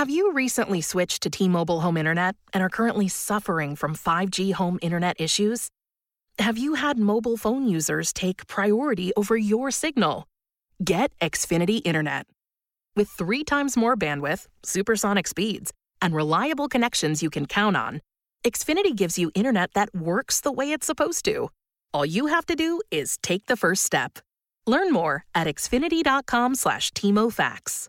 Have you recently switched to T Mobile Home Internet and are currently suffering from 5G home internet issues? Have you had mobile phone users take priority over your signal? Get Xfinity Internet. With three times more bandwidth, supersonic speeds, and reliable connections you can count on, Xfinity gives you internet that works the way it's supposed to. All you have to do is take the first step. Learn more at xfinity.com slash TMOFax.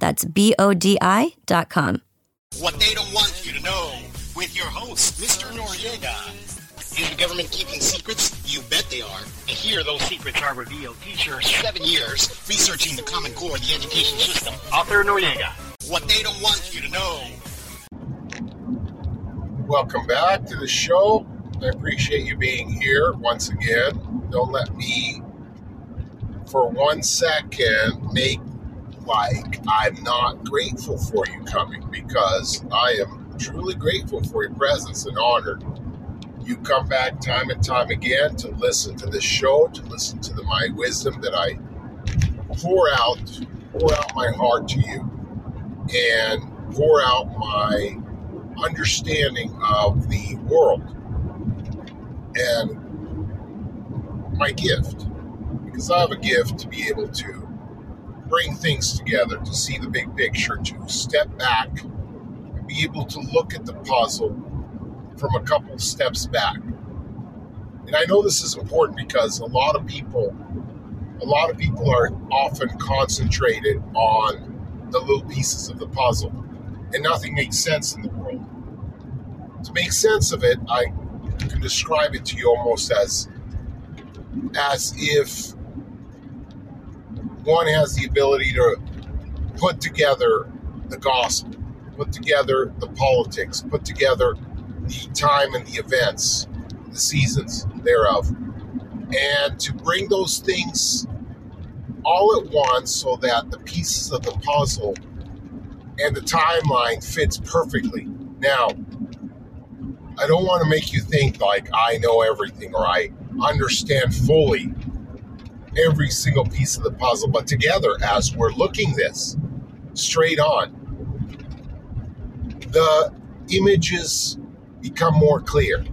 That's B O D I.com. What they don't want you to know with your host, Mr. Noriega. Is the government keeping secrets? You bet they are. And here those secrets are revealed. Teacher, seven years researching the Common Core of the education system. Author Noriega. What they don't want you to know. Welcome back to the show. I appreciate you being here once again. Don't let me, for one second, make like I'm not grateful for you coming because I am truly grateful for your presence and honored. You come back time and time again to listen to this show, to listen to the my wisdom that I pour out, pour out my heart to you, and pour out my understanding of the world and my gift because I have a gift to be able to bring things together, to see the big picture, to step back and be able to look at the puzzle from a couple steps back. And I know this is important because a lot of people a lot of people are often concentrated on the little pieces of the puzzle and nothing makes sense in the world. To make sense of it, I can describe it to you almost as as if one has the ability to put together the gospel, put together the politics, put together the time and the events, the seasons thereof, and to bring those things all at once so that the pieces of the puzzle and the timeline fits perfectly. Now, I don't want to make you think like I know everything or I understand fully every single piece of the puzzle, but together as we're looking this straight on, the images become more clear.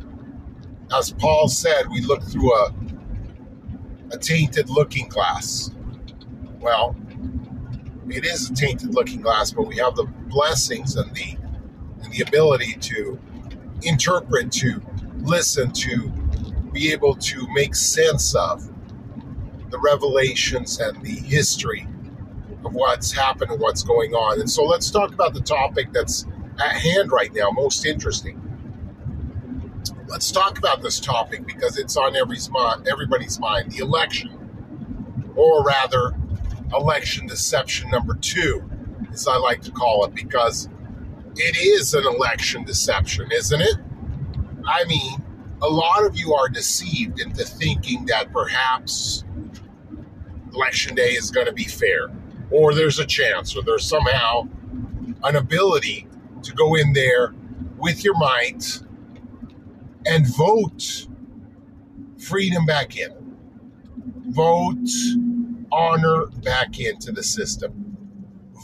As Paul said, we look through a a tainted looking glass. Well, it is a tainted looking glass, but we have the blessings and the and the ability to interpret, to listen, to be able to make sense of the revelations and the history of what's happened and what's going on. And so let's talk about the topic that's at hand right now, most interesting. Let's talk about this topic because it's on everybody's mind, everybody's mind the election, or rather, election deception number two, as I like to call it, because it is an election deception, isn't it? I mean, a lot of you are deceived into thinking that perhaps election day is going to be fair, or there's a chance, or there's somehow an ability to go in there with your might and vote freedom back in, vote honor back into the system,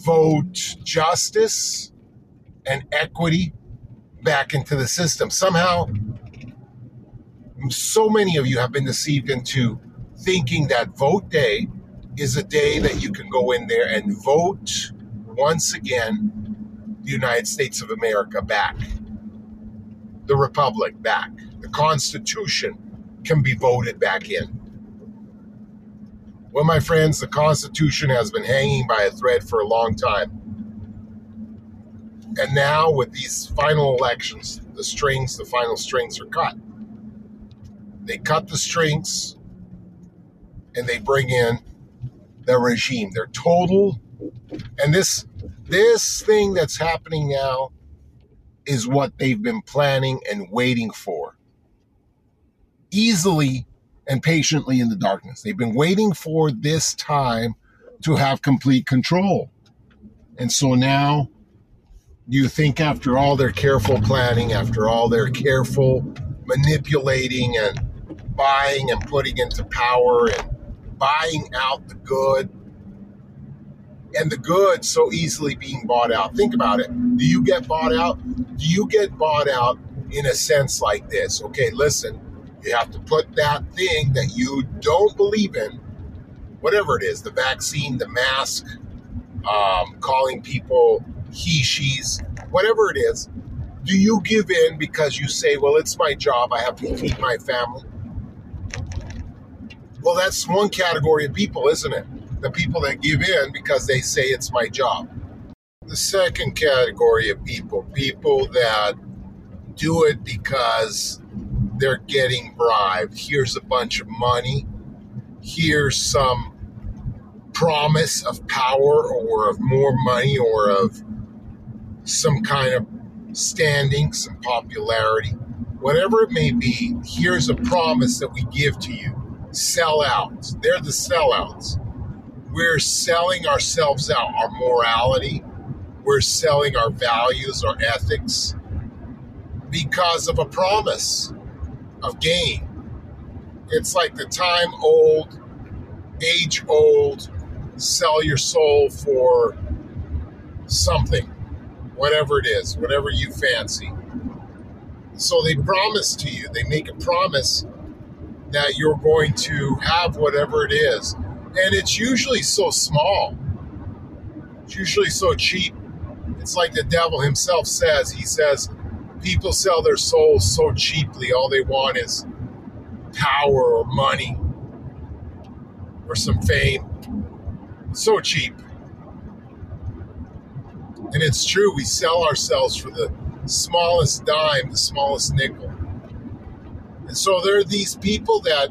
vote justice and equity back into the system. Somehow, so many of you have been deceived into thinking that vote day is a day that you can go in there and vote once again the United States of America back, the Republic back, the Constitution can be voted back in. Well, my friends, the Constitution has been hanging by a thread for a long time. And now, with these final elections, the strings, the final strings are cut. They cut the strings and they bring in the regime, their total. And this this thing that's happening now is what they've been planning and waiting for. Easily and patiently in the darkness. They've been waiting for this time to have complete control. And so now you think after all their careful planning, after all their careful manipulating and buying and putting into power and buying out the good and the good so easily being bought out. Think about it. Do you get bought out? Do you get bought out in a sense like this? Okay, listen, you have to put that thing that you don't believe in, whatever it is the vaccine, the mask, um, calling people he, she's, whatever it is. Do you give in because you say, well, it's my job, I have to feed my family? Well, that's one category of people, isn't it? The people that give in because they say it's my job. The second category of people, people that do it because they're getting bribed. Here's a bunch of money. Here's some promise of power or of more money or of some kind of standing, some popularity. Whatever it may be, here's a promise that we give to you. Sellouts. They're the sellouts. We're selling ourselves out, our morality. We're selling our values, our ethics, because of a promise of gain. It's like the time old, age old, sell your soul for something, whatever it is, whatever you fancy. So they promise to you, they make a promise that you're going to have whatever it is. And it's usually so small, it's usually so cheap. It's like the devil himself says, he says, people sell their souls so cheaply. All they want is power or money or some fame. So cheap. And it's true, we sell ourselves for the smallest dime, the smallest nickel. And so there are these people that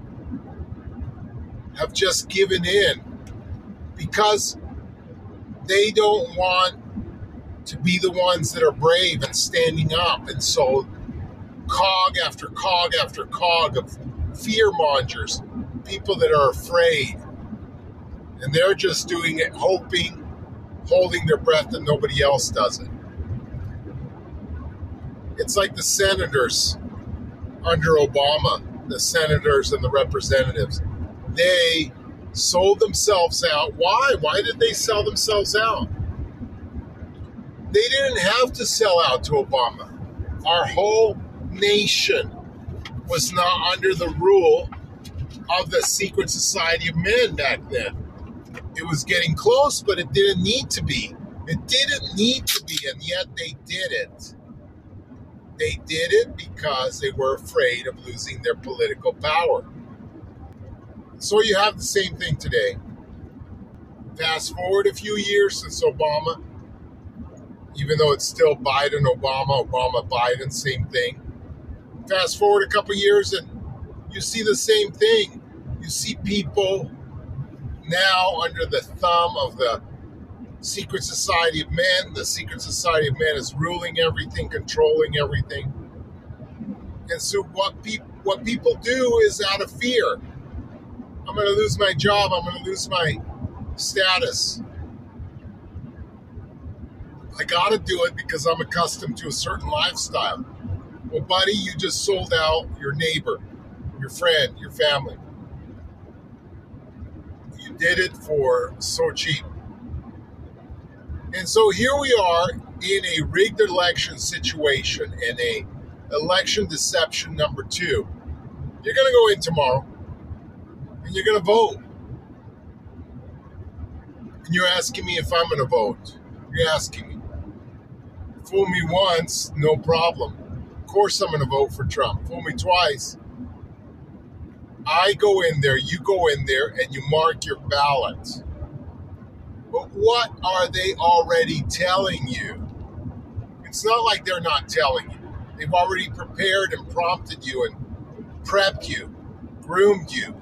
have just given in because they don't want to be the ones that are brave and standing up. And so, cog after cog after cog of fear mongers, people that are afraid. And they're just doing it, hoping, holding their breath that nobody else does it. It's like the senators under Obama, the senators and the representatives. They sold themselves out. Why? Why did they sell themselves out? They didn't have to sell out to Obama. Our whole nation was not under the rule of the secret society of men back then. It was getting close, but it didn't need to be. It didn't need to be, and yet they did it. They did it because they were afraid of losing their political power. So you have the same thing today. Fast forward a few years since Obama, even though it's still Biden, Obama, Obama, Biden, same thing. Fast forward a couple years and you see the same thing. You see people now under the thumb of the secret society of men. The secret society of men is ruling everything, controlling everything. And so what people what people do is out of fear. I'm going to lose my job. I'm going to lose my status. I got to do it because I'm accustomed to a certain lifestyle. Well, buddy, you just sold out your neighbor, your friend, your family. You did it for so cheap. And so here we are in a rigged election situation and a election deception number two. You're going to go in tomorrow and you're going to vote. And you're asking me if I'm going to vote. You're asking me. Fool me once, no problem. Of course, I'm going to vote for Trump. Fool me twice. I go in there, you go in there, and you mark your ballot. But what are they already telling you? It's not like they're not telling you. They've already prepared and prompted you and prepped you, groomed you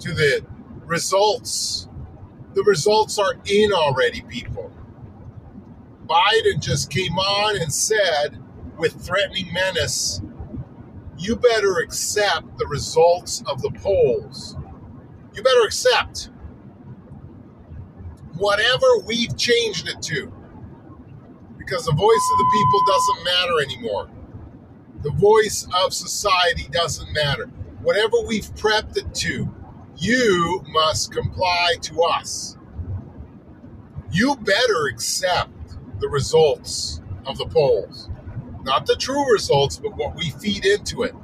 to the results. The results are in already, people. Biden just came on and said, with threatening menace, you better accept the results of the polls. You better accept whatever we've changed it to. Because the voice of the people doesn't matter anymore. The voice of society doesn't matter. Whatever we've prepped it to, you must comply to us. You better accept the results of the polls. Not the true results, but what we feed into it.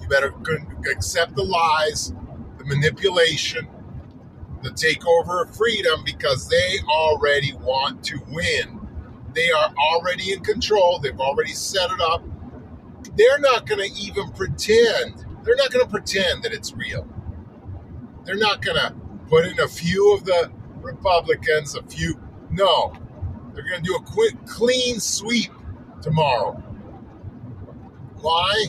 You better accept the lies, the manipulation, the takeover of freedom because they already want to win. They are already in control. They've already set it up. They're not going to even pretend. They're not going to pretend that it's real. They're not going to put in a few of the Republicans, a few. No, they're going to do a quick, clean sweep tomorrow. Why?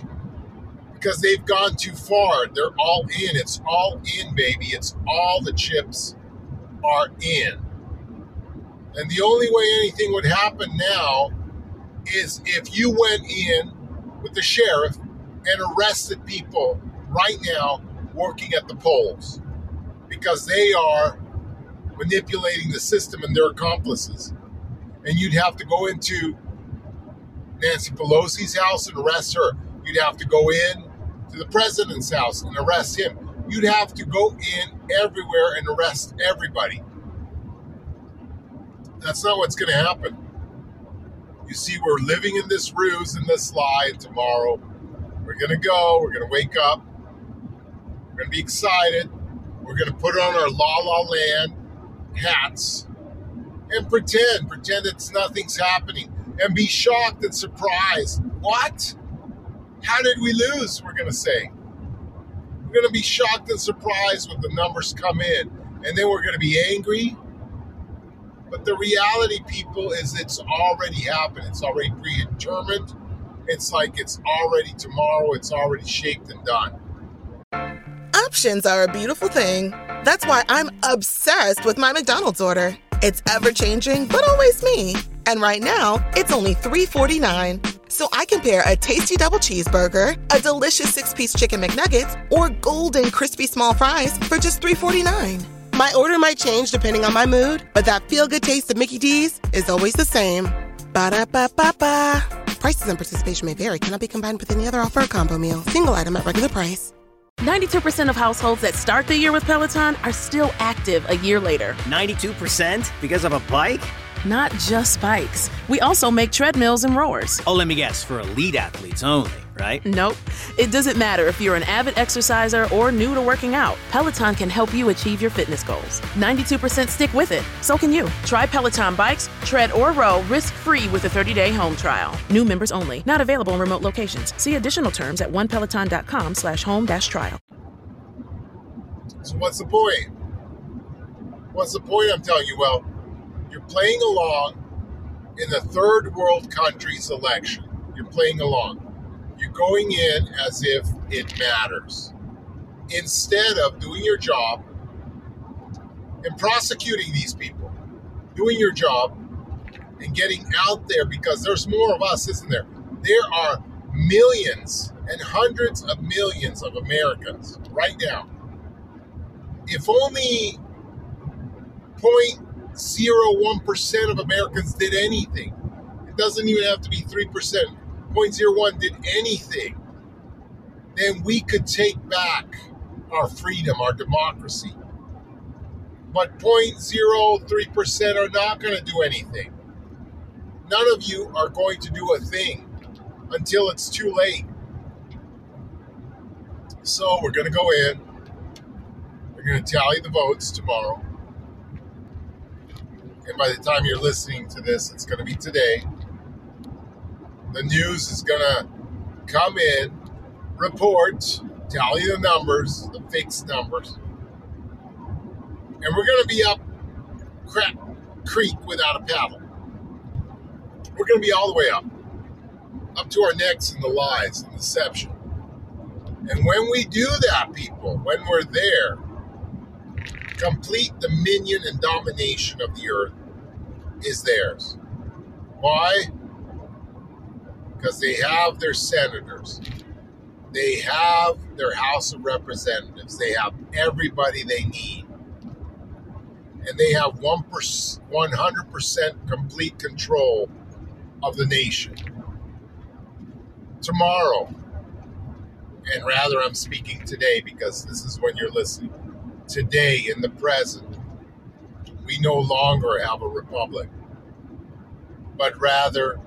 Because they've gone too far. They're all in. It's all in, baby. It's all the chips are in. And the only way anything would happen now is if you went in with the sheriff and arrested people right now working at the polls because they are manipulating the system and their accomplices and you'd have to go into Nancy Pelosi's house and arrest her. You'd have to go in to the president's house and arrest him. You'd have to go in everywhere and arrest everybody. That's not what's going to happen. You see, we're living in this ruse and this lie, and tomorrow we're going to go, we're going to wake up, we're going to be excited, we're going to put on our la la land hats and pretend, pretend it's nothing's happening, and be shocked and surprised. What? How did we lose? We're going to say. We're going to be shocked and surprised when the numbers come in, and then we're going to be angry. But the reality, people, is it's already happened. It's already predetermined. It's like it's already tomorrow. It's already shaped and done. Options are a beautiful thing. That's why I'm obsessed with my McDonald's order. It's ever changing, but always me. And right now, it's only $3.49. So I can pair a tasty double cheeseburger, a delicious six piece chicken McNuggets, or golden crispy small fries for just $3.49. My order might change depending on my mood, but that feel good taste of Mickey D's is always the same. Ba da ba ba ba. Prices and participation may vary, cannot be combined with any other offer or combo meal. Single item at regular price. 92% of households that start the year with Peloton are still active a year later. 92% because of a bike? Not just bikes. We also make treadmills and rowers. Oh, let me guess, for elite athletes only, right? Nope. It doesn't matter if you're an avid exerciser or new to working out. Peloton can help you achieve your fitness goals. 92% stick with it. So can you. Try Peloton bikes, tread, or row risk-free with a 30-day home trial. New members only. Not available in remote locations. See additional terms at onepeloton.com slash home dash trial. So what's the point? What's the point I'm telling you? Well, you're playing along in the third world country's election. You're playing along. You're going in as if it matters. Instead of doing your job and prosecuting these people, doing your job and getting out there because there's more of us, isn't there? There are millions and hundreds of millions of Americans right now. If only 0.01% of Americans did anything, it doesn't even have to be 3%, 0.01 did anything, then we could take back our freedom, our democracy. But 0.03% are not going to do anything. None of you are going to do a thing until it's too late. So we're going to go in. We're going to tally the votes tomorrow. And by the time you're listening to this, it's going to be today. The news is going to come in, report, tell you the numbers, the fixed numbers, and we're going to be up crap creek without a paddle. We're going to be all the way up, up to our necks in the lies and deception. And when we do that, people, when we're there, complete dominion and domination of the earth is theirs. Why? Because they have their senators, they have their House of Representatives, they have everybody they need. And they have 100% complete control of the nation. Tomorrow, and rather I'm speaking today because this is when you're listening. Today, in the present, we no longer have a republic, but rather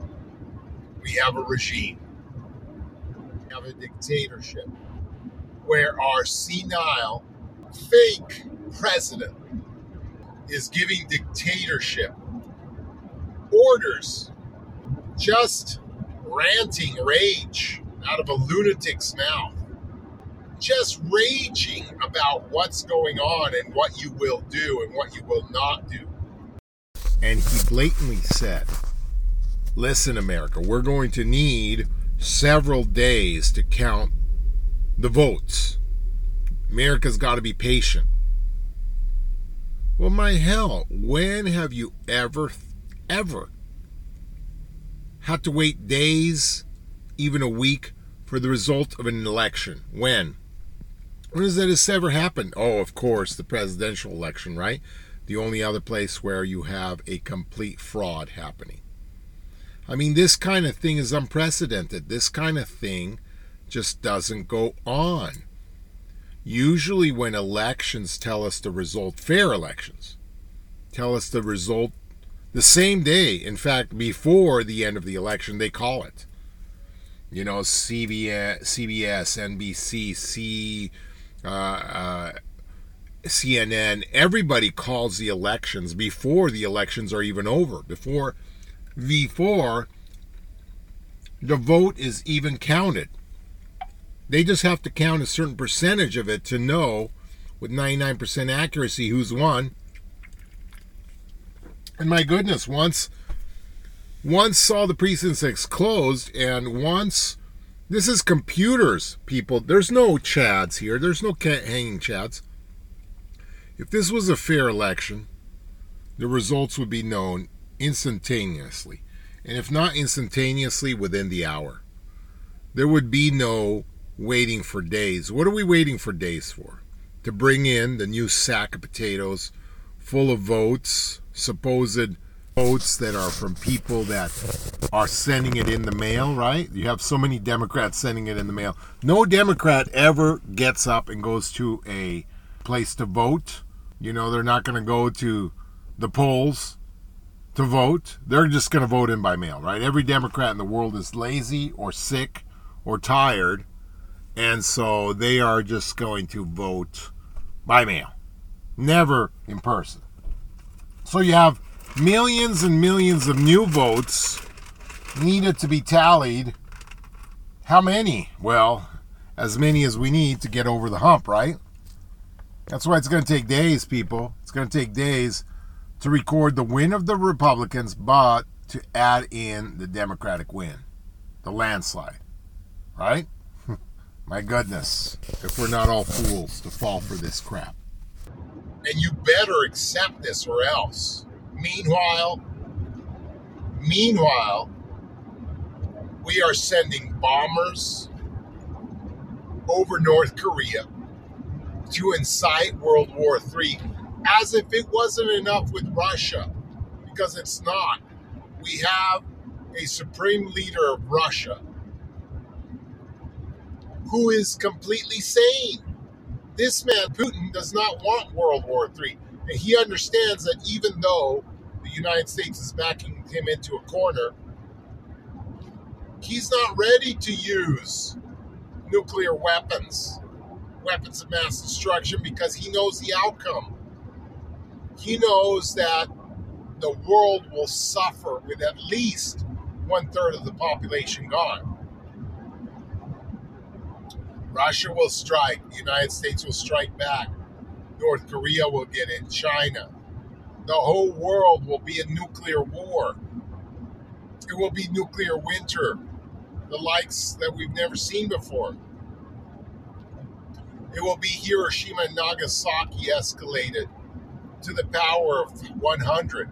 we have a regime. We have a dictatorship where our senile, fake president is giving dictatorship orders, just ranting rage out of a lunatic's mouth, just raging about what's going on and what you will do and what you will not do. And he blatantly said, Listen, America, we're going to need several days to count the votes. America's got to be patient. Well, my hell, when have you ever, ever had to wait days, even a week, for the result of an election? When? When has that ever happened? Oh, of course, the presidential election, right? The only other place where you have a complete fraud happening. I mean, this kind of thing is unprecedented. This kind of thing just doesn't go on. Usually, when elections tell us the result, fair elections, tell us the result the same day. In fact, before the end of the election, they call it. You know, CBS, CBS NBC, C, uh, uh, CNN, everybody calls the elections before the elections are even over, before V4, the vote is even counted. They just have to count a certain percentage of it to know with 99% accuracy who's won. And my goodness, once once all the precincts closed and once this is computers, people. There's no chads here. There's no hanging chads. If this was a fair election, the results would be known instantaneously. And if not instantaneously, within the hour. There would be no waiting for days. What are we waiting for days for? To bring in the new sack of potatoes full of votes, supposed votes that are from people that are sending it in the mail, right? You have so many Democrats sending it in the mail. No Democrat ever gets up and goes to a place to vote. You know, they're not going to go to the polls to vote. They're just going to vote in by mail, right? Every Democrat in the world is lazy or sick or tired, and so they are just going to vote by mail, never in person. So you have millions and millions of new votes needed to be tallied. How many? Well, as many as we need to get over the hump, right? That's why it's going to take days, people. It's going to take days to record the win of the Republicans, but to add in the Democratic win, the landslide, right? My goodness, if we're not all fools to fall for this crap. And you better accept this or else. Meanwhile, meanwhile, we are sending bombers over North Korea to incite World War III as if it wasn't enough with Russia, because it's not. We have a supreme leader of Russia who is completely sane. This man, Putin, does not want World War III. And he understands that even though the United States is backing him into a corner, he's not ready to use nuclear weapons, weapons of mass destruction, because he knows the outcome. He knows that the world will suffer with at least one third of the population gone. Russia will strike, the United States will strike back, North Korea will get in, China. The whole world will be in nuclear war. It will be nuclear winter, the likes that we've never seen before. It will be Hiroshima and Nagasaki escalated to the power of 100.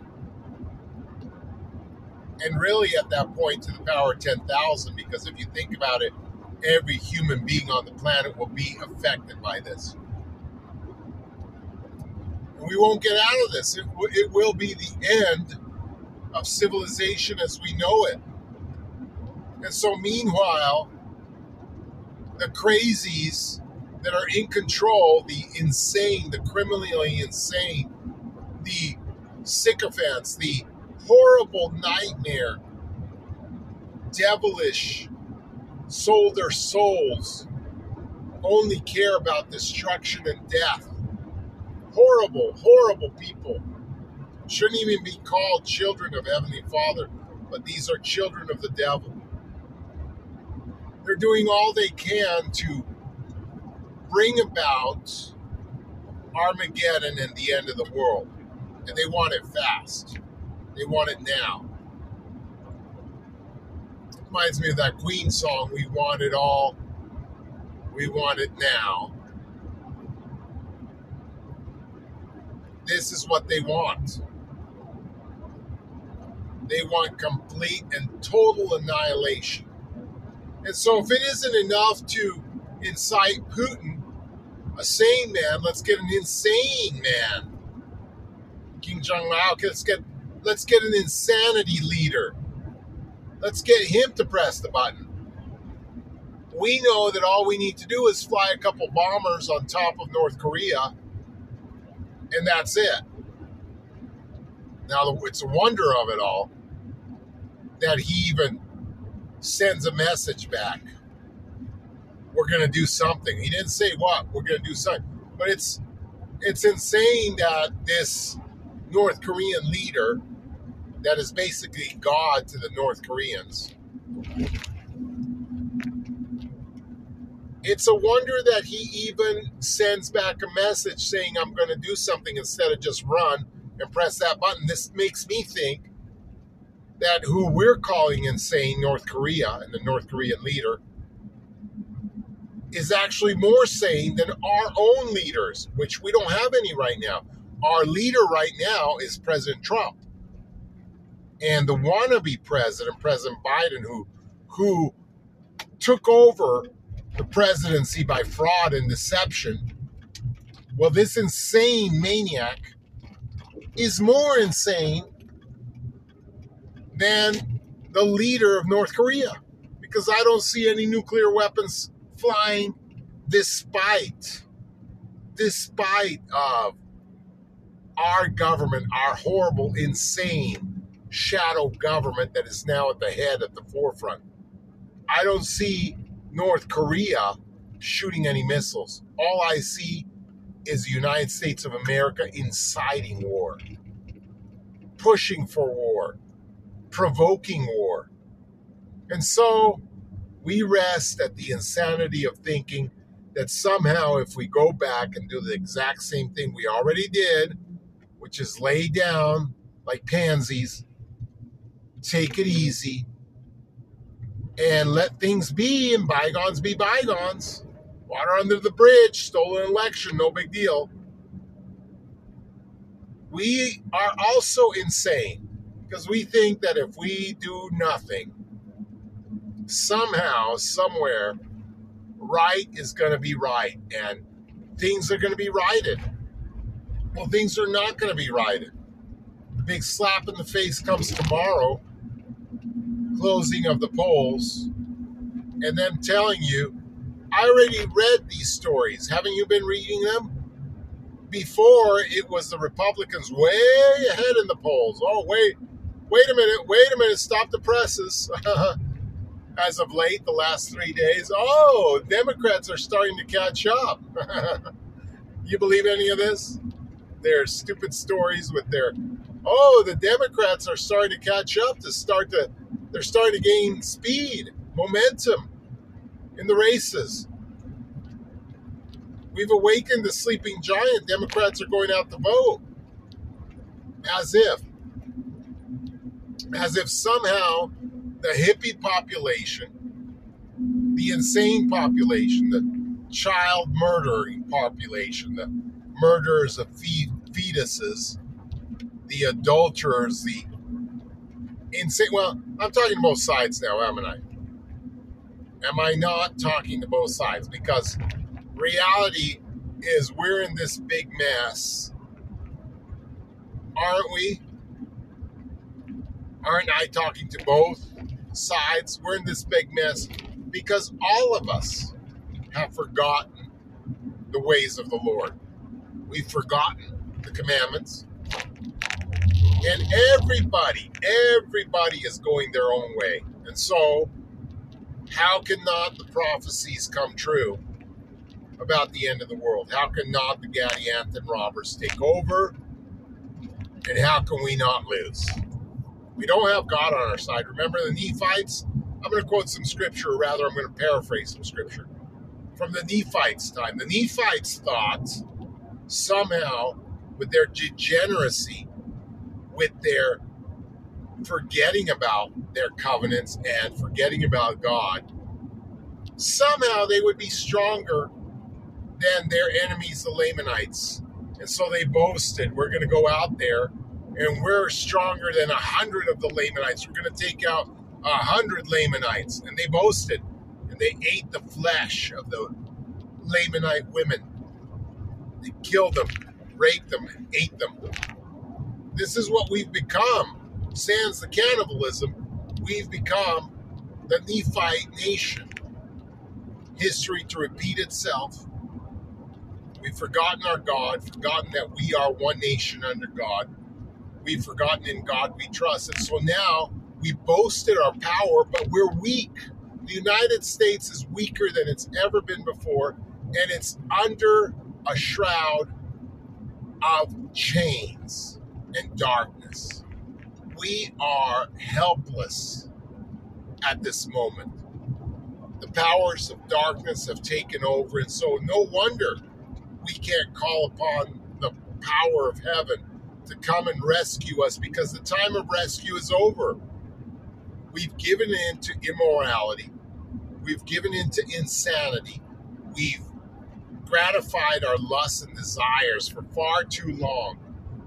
And really, at that point, to the power of 10,000, because if you think about it, every human being on the planet will be affected by this. We won't get out of this. It, it will be the end of civilization as we know it. And so, meanwhile, the crazies that are in control, the insane, the criminally insane, the sycophants, the horrible nightmare, devilish, sold their souls, only care about destruction and death. Horrible, horrible people. Shouldn't even be called children of Heavenly Father, but these are children of the devil. They're doing all they can to bring about Armageddon and the end of the world. And they want it fast. They want it now. Reminds me of that Queen song, We Want It All, We Want It Now. This is what they want. They want complete and total annihilation. And so, if it isn't enough to incite Putin, a sane man, let's get an insane man. King Jong Lao, let's get let's get an insanity leader. Let's get him to press the button. We know that all we need to do is fly a couple bombers on top of North Korea, and that's it. Now, it's a wonder of it all that he even sends a message back. We're going to do something. He didn't say what. We're going to do something. But it's it's insane that this North Korean leader that is basically God to the North Koreans. It's a wonder that he even sends back a message saying, I'm going to do something instead of just run and press that button. This makes me think that who we're calling insane, North Korea, and the North Korean leader, is actually more sane than our own leaders, which we don't have any right now. Our leader right now is President Trump. And the wannabe president, President Biden, who who took over the presidency by fraud and deception, well, this insane maniac is more insane than the leader of North Korea because I don't see any nuclear weapons flying despite despite of our government, our horrible, insane shadow government that is now at the head at the forefront. I don't see North Korea shooting any missiles. All I see is the United States of America inciting war, pushing for war, provoking war. And so we rest at the insanity of thinking that somehow, if we go back and do the exact same thing we already did, which is lay down like pansies, take it easy, and let things be and bygones be bygones. Water under the bridge, stolen election, no big deal. We are also insane because we think that if we do nothing, somehow, somewhere, right is going to be right and things are going to be righted. Well, things are not going to be righted. The big slap in the face comes tomorrow, closing of the polls, and them telling you, I already read these stories. Haven't you been reading them? Before it was the Republicans way ahead in the polls. Oh, wait, wait a minute, wait a minute, stop the presses. As of late, the last three days, oh, Democrats are starting to catch up. you believe any of this? Their stupid stories with their oh, the Democrats are starting to catch up to start to, they're starting to gain speed, momentum in the races. We've awakened the sleeping giant. Democrats are going out to vote. As if. As if somehow the hippie population, the insane population, the child murdering population, the murderers of fetuses, the adulterers, the insane. Well, I'm talking to both sides now, haven't I? Am I not talking to both sides? Because reality is we're in this big mess, aren't we? Aren't I talking to both sides? We're in this big mess because all of us have forgotten the ways of the Lord. We've forgotten the commandments. And everybody, everybody is going their own way. And so, how can not the prophecies come true about the end of the world? How can not the Gadianton robbers take over? And how can we not lose? We don't have God on our side. Remember the Nephites? I'm going to quote some scripture, or rather, I'm going to paraphrase some scripture from the Nephites' time. The Nephites thought somehow, with their degeneracy, with their forgetting about their covenants and forgetting about God, somehow they would be stronger than their enemies, the Lamanites. And so they boasted, we're going to go out there and we're stronger than a hundred of the Lamanites. We're going to take out a hundred Lamanites. And they boasted and they ate the flesh of the Lamanite women. They killed them, raped them, ate them. This is what we've become. Sans the cannibalism, we've become the Nephite nation. History to repeat itself We've forgotten our God, forgotten that we are one nation under God. We've forgotten in God we trust. And so now we boasted our power, but we're weak. The United States is weaker than it's ever been before, and it's under a shroud of chains and darkness. We are helpless at this moment. The powers of darkness have taken over, and so no wonder we can't call upon the power of heaven to come and rescue us because the time of rescue is over. We've given in to immorality. We've given in to insanity. We've gratified our lusts and desires for far too long.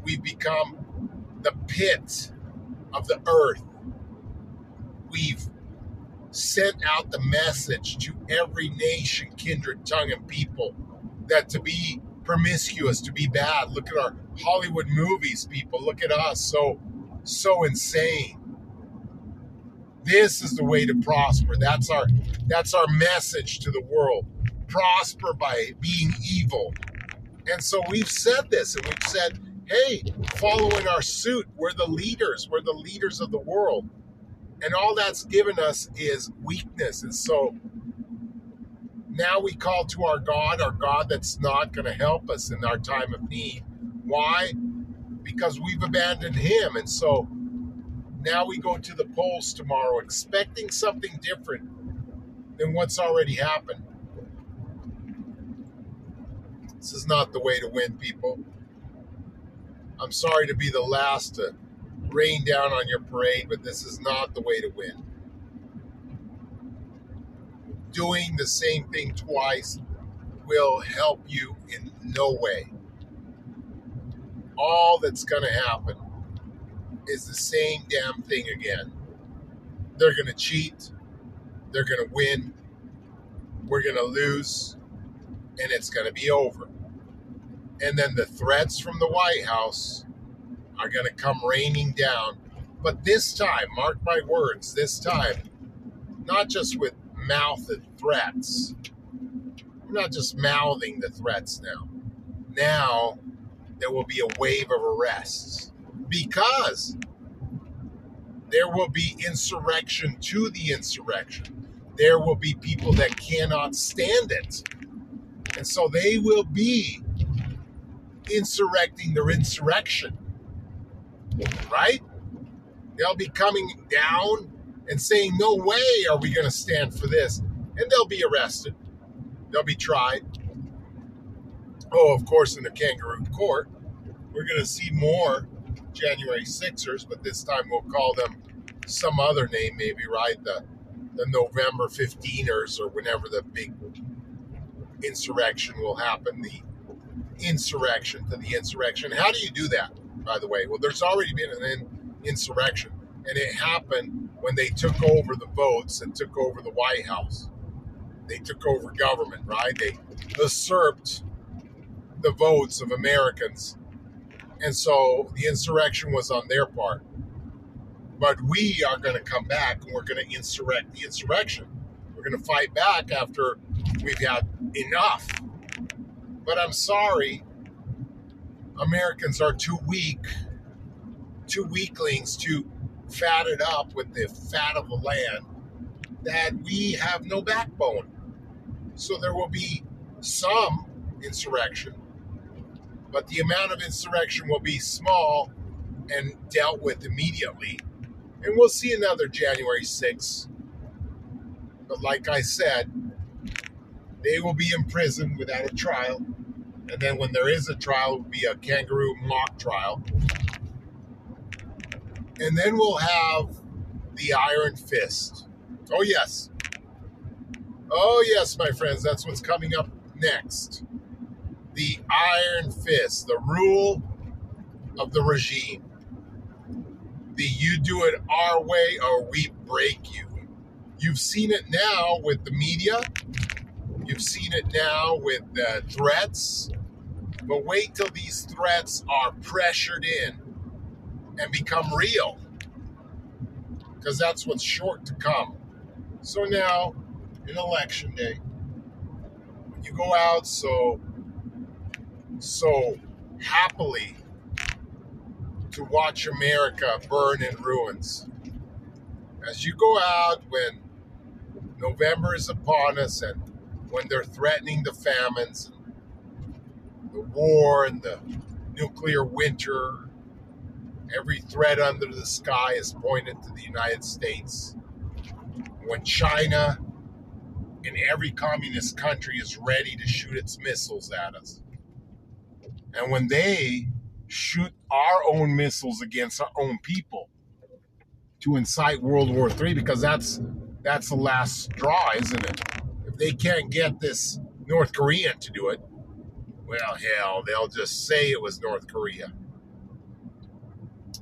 We've become the pit of the earth. We've sent out the message to every nation, kindred, tongue, and people that to be promiscuous, to be bad. Look at our Hollywood movies, people. Look at us, so so insane. This is the way to prosper. That's our that's our message to the world. Prosper by being evil. And so we've said this and we've said, hey, following our suit, we're the leaders, we're the leaders of the world. And all that's given us is weakness. And so now we call to our God, our God that's not going to help us in our time of need. Why? Because we've abandoned Him. And so now we go to the polls tomorrow expecting something different than what's already happened. This is not the way to win, people. I'm sorry to be the last to rain down on your parade, but this is not the way to win doing the same thing twice will help you in no way. All that's going to happen is the same damn thing again. They're going to cheat, they're going to win, we're going to lose, and it's going to be over. And then the threats from the White House are going to come raining down. But this time, mark my words, this time, not just with mouthed threats. We're not just mouthing the threats now. Now there will be a wave of arrests because there will be insurrection to the insurrection. There will be people that cannot stand it. And so they will be insurrecting their insurrection. right? They'll be coming down and saying, No way are we going to stand for this. And they'll be arrested, they'll be tried. Oh, of course, in the kangaroo court, we're going to see more January Sixers, but this time we'll call them some other name, maybe, right? The, the November 15ers or whenever the big insurrection will happen, the insurrection to the insurrection. How do you do that, by the way? Well, there's already been an insurrection, and it happened when they took over the votes and took over the White House. They took over government, right? They usurped the votes of Americans. And so the insurrection was on their part. But we are going to come back and we're going to insurrect the insurrection. We're going to fight back after we've had enough. But I'm sorry, Americans are too weak, too weaklings, too fatted up with the fat of the land that we have no backbone. So there will be some insurrection, but the amount of insurrection will be small and dealt with immediately. And we'll see another January 6th. But like I said, they will be imprisoned without a trial. And then when there is a trial, it will be a kangaroo mock trial. And then we'll have the Iron Fist. Oh, yes. Oh, yes, my friends, that's what's coming up next. The Iron Fist, the rule of the regime. The you do it our way or we break you. You've seen it now with the media. You've seen it now with uh, threats. But wait till these threats are pressured in and become real. Because that's what's short to come. So now, in election day, you go out so so happily to watch America burn in ruins. As you go out when November is upon us and when they're threatening the famines, and the war and the nuclear winter, every threat under the sky is pointed to the United States. When China and every communist country is ready to shoot its missiles at us. And when they shoot our own missiles against our own people to incite World War III, because that's that's the last straw, isn't it? They can't get this North Korean to do it, well, hell, they'll just say it was North Korea.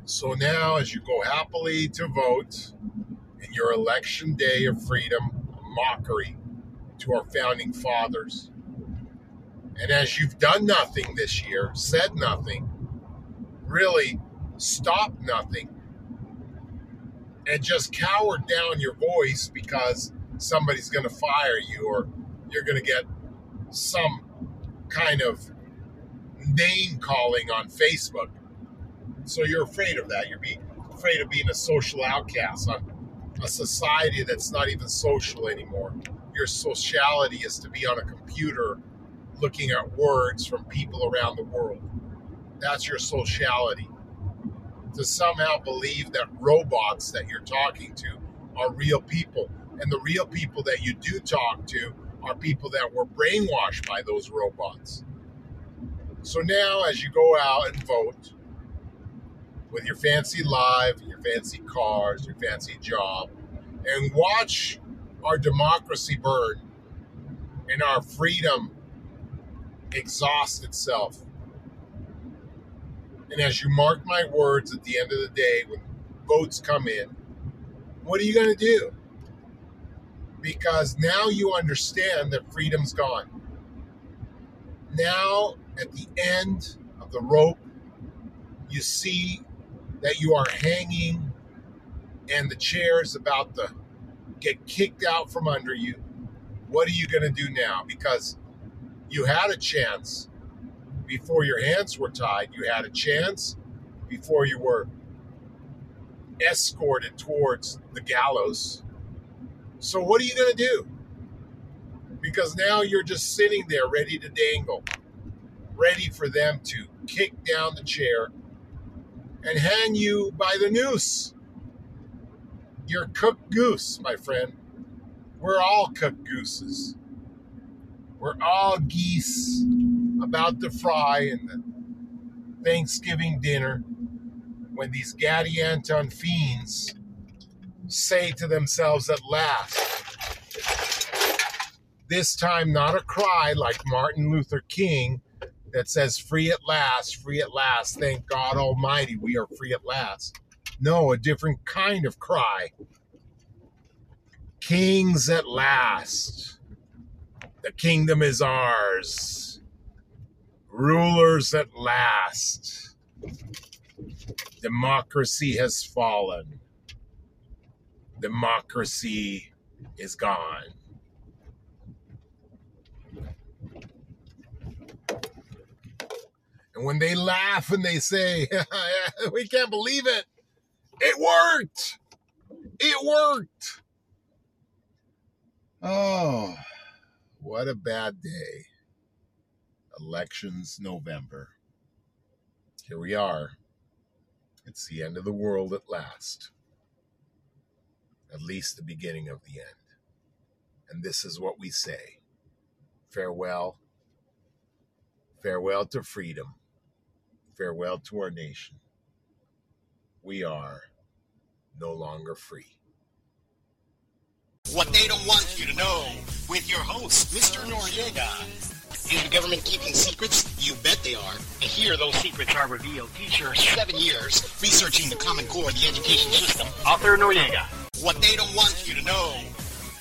So now, as you go happily to vote in your election day of freedom, mockery to our founding fathers, and as you've done nothing this year, said nothing, really stopped nothing, and just cowered down your voice because somebody's going to fire you or you're going to get some kind of name calling on Facebook. So you're afraid of that. You're afraid of being a social outcast on a society that's not even social anymore. Your sociality is to be on a computer looking at words from people around the world. That's your sociality. To somehow believe that robots that you're talking to are real people. And the real people that you do talk to are people that were brainwashed by those robots. So now, as you go out and vote with your fancy life, your fancy cars, your fancy job, and watch our democracy burn and our freedom exhaust itself. And as you mark my words at the end of the day, when votes come in, what are you going to do? Because now you understand that freedom's gone. Now, at the end of the rope, you see that you are hanging and the chair is about to get kicked out from under you. What are you going to do now? Because you had a chance before your hands were tied. You had a chance before you were escorted towards the gallows. So, what are you going to do? Because now you're just sitting there ready to dangle, ready for them to kick down the chair and hang you by the noose. You're cooked goose, my friend. We're all cooked gooses. We're all geese about to fry in the Thanksgiving dinner when these Gadianton fiends say to themselves at last, this time not a cry like Martin Luther King that says, Free at last, free at last, thank God Almighty, we are free at last. No, a different kind of cry. Kings at last. The kingdom is ours. Rulers at last. Democracy has fallen. Democracy is gone. And when they laugh and they say, we can't believe it, it worked. It worked. Oh, what a bad day. Elections November. Here we are. It's the end of the world at last. At least the beginning of the end. And this is what we say farewell. Farewell to freedom. Farewell to our nation. We are no longer free. What they don't want you to know with your host, Mr. Noriega. Is the government keeping secrets? You bet they are. And here those secrets are revealed. Teacher, seven years researching the Common Core the education system. Author Noriega. What they don't want you to know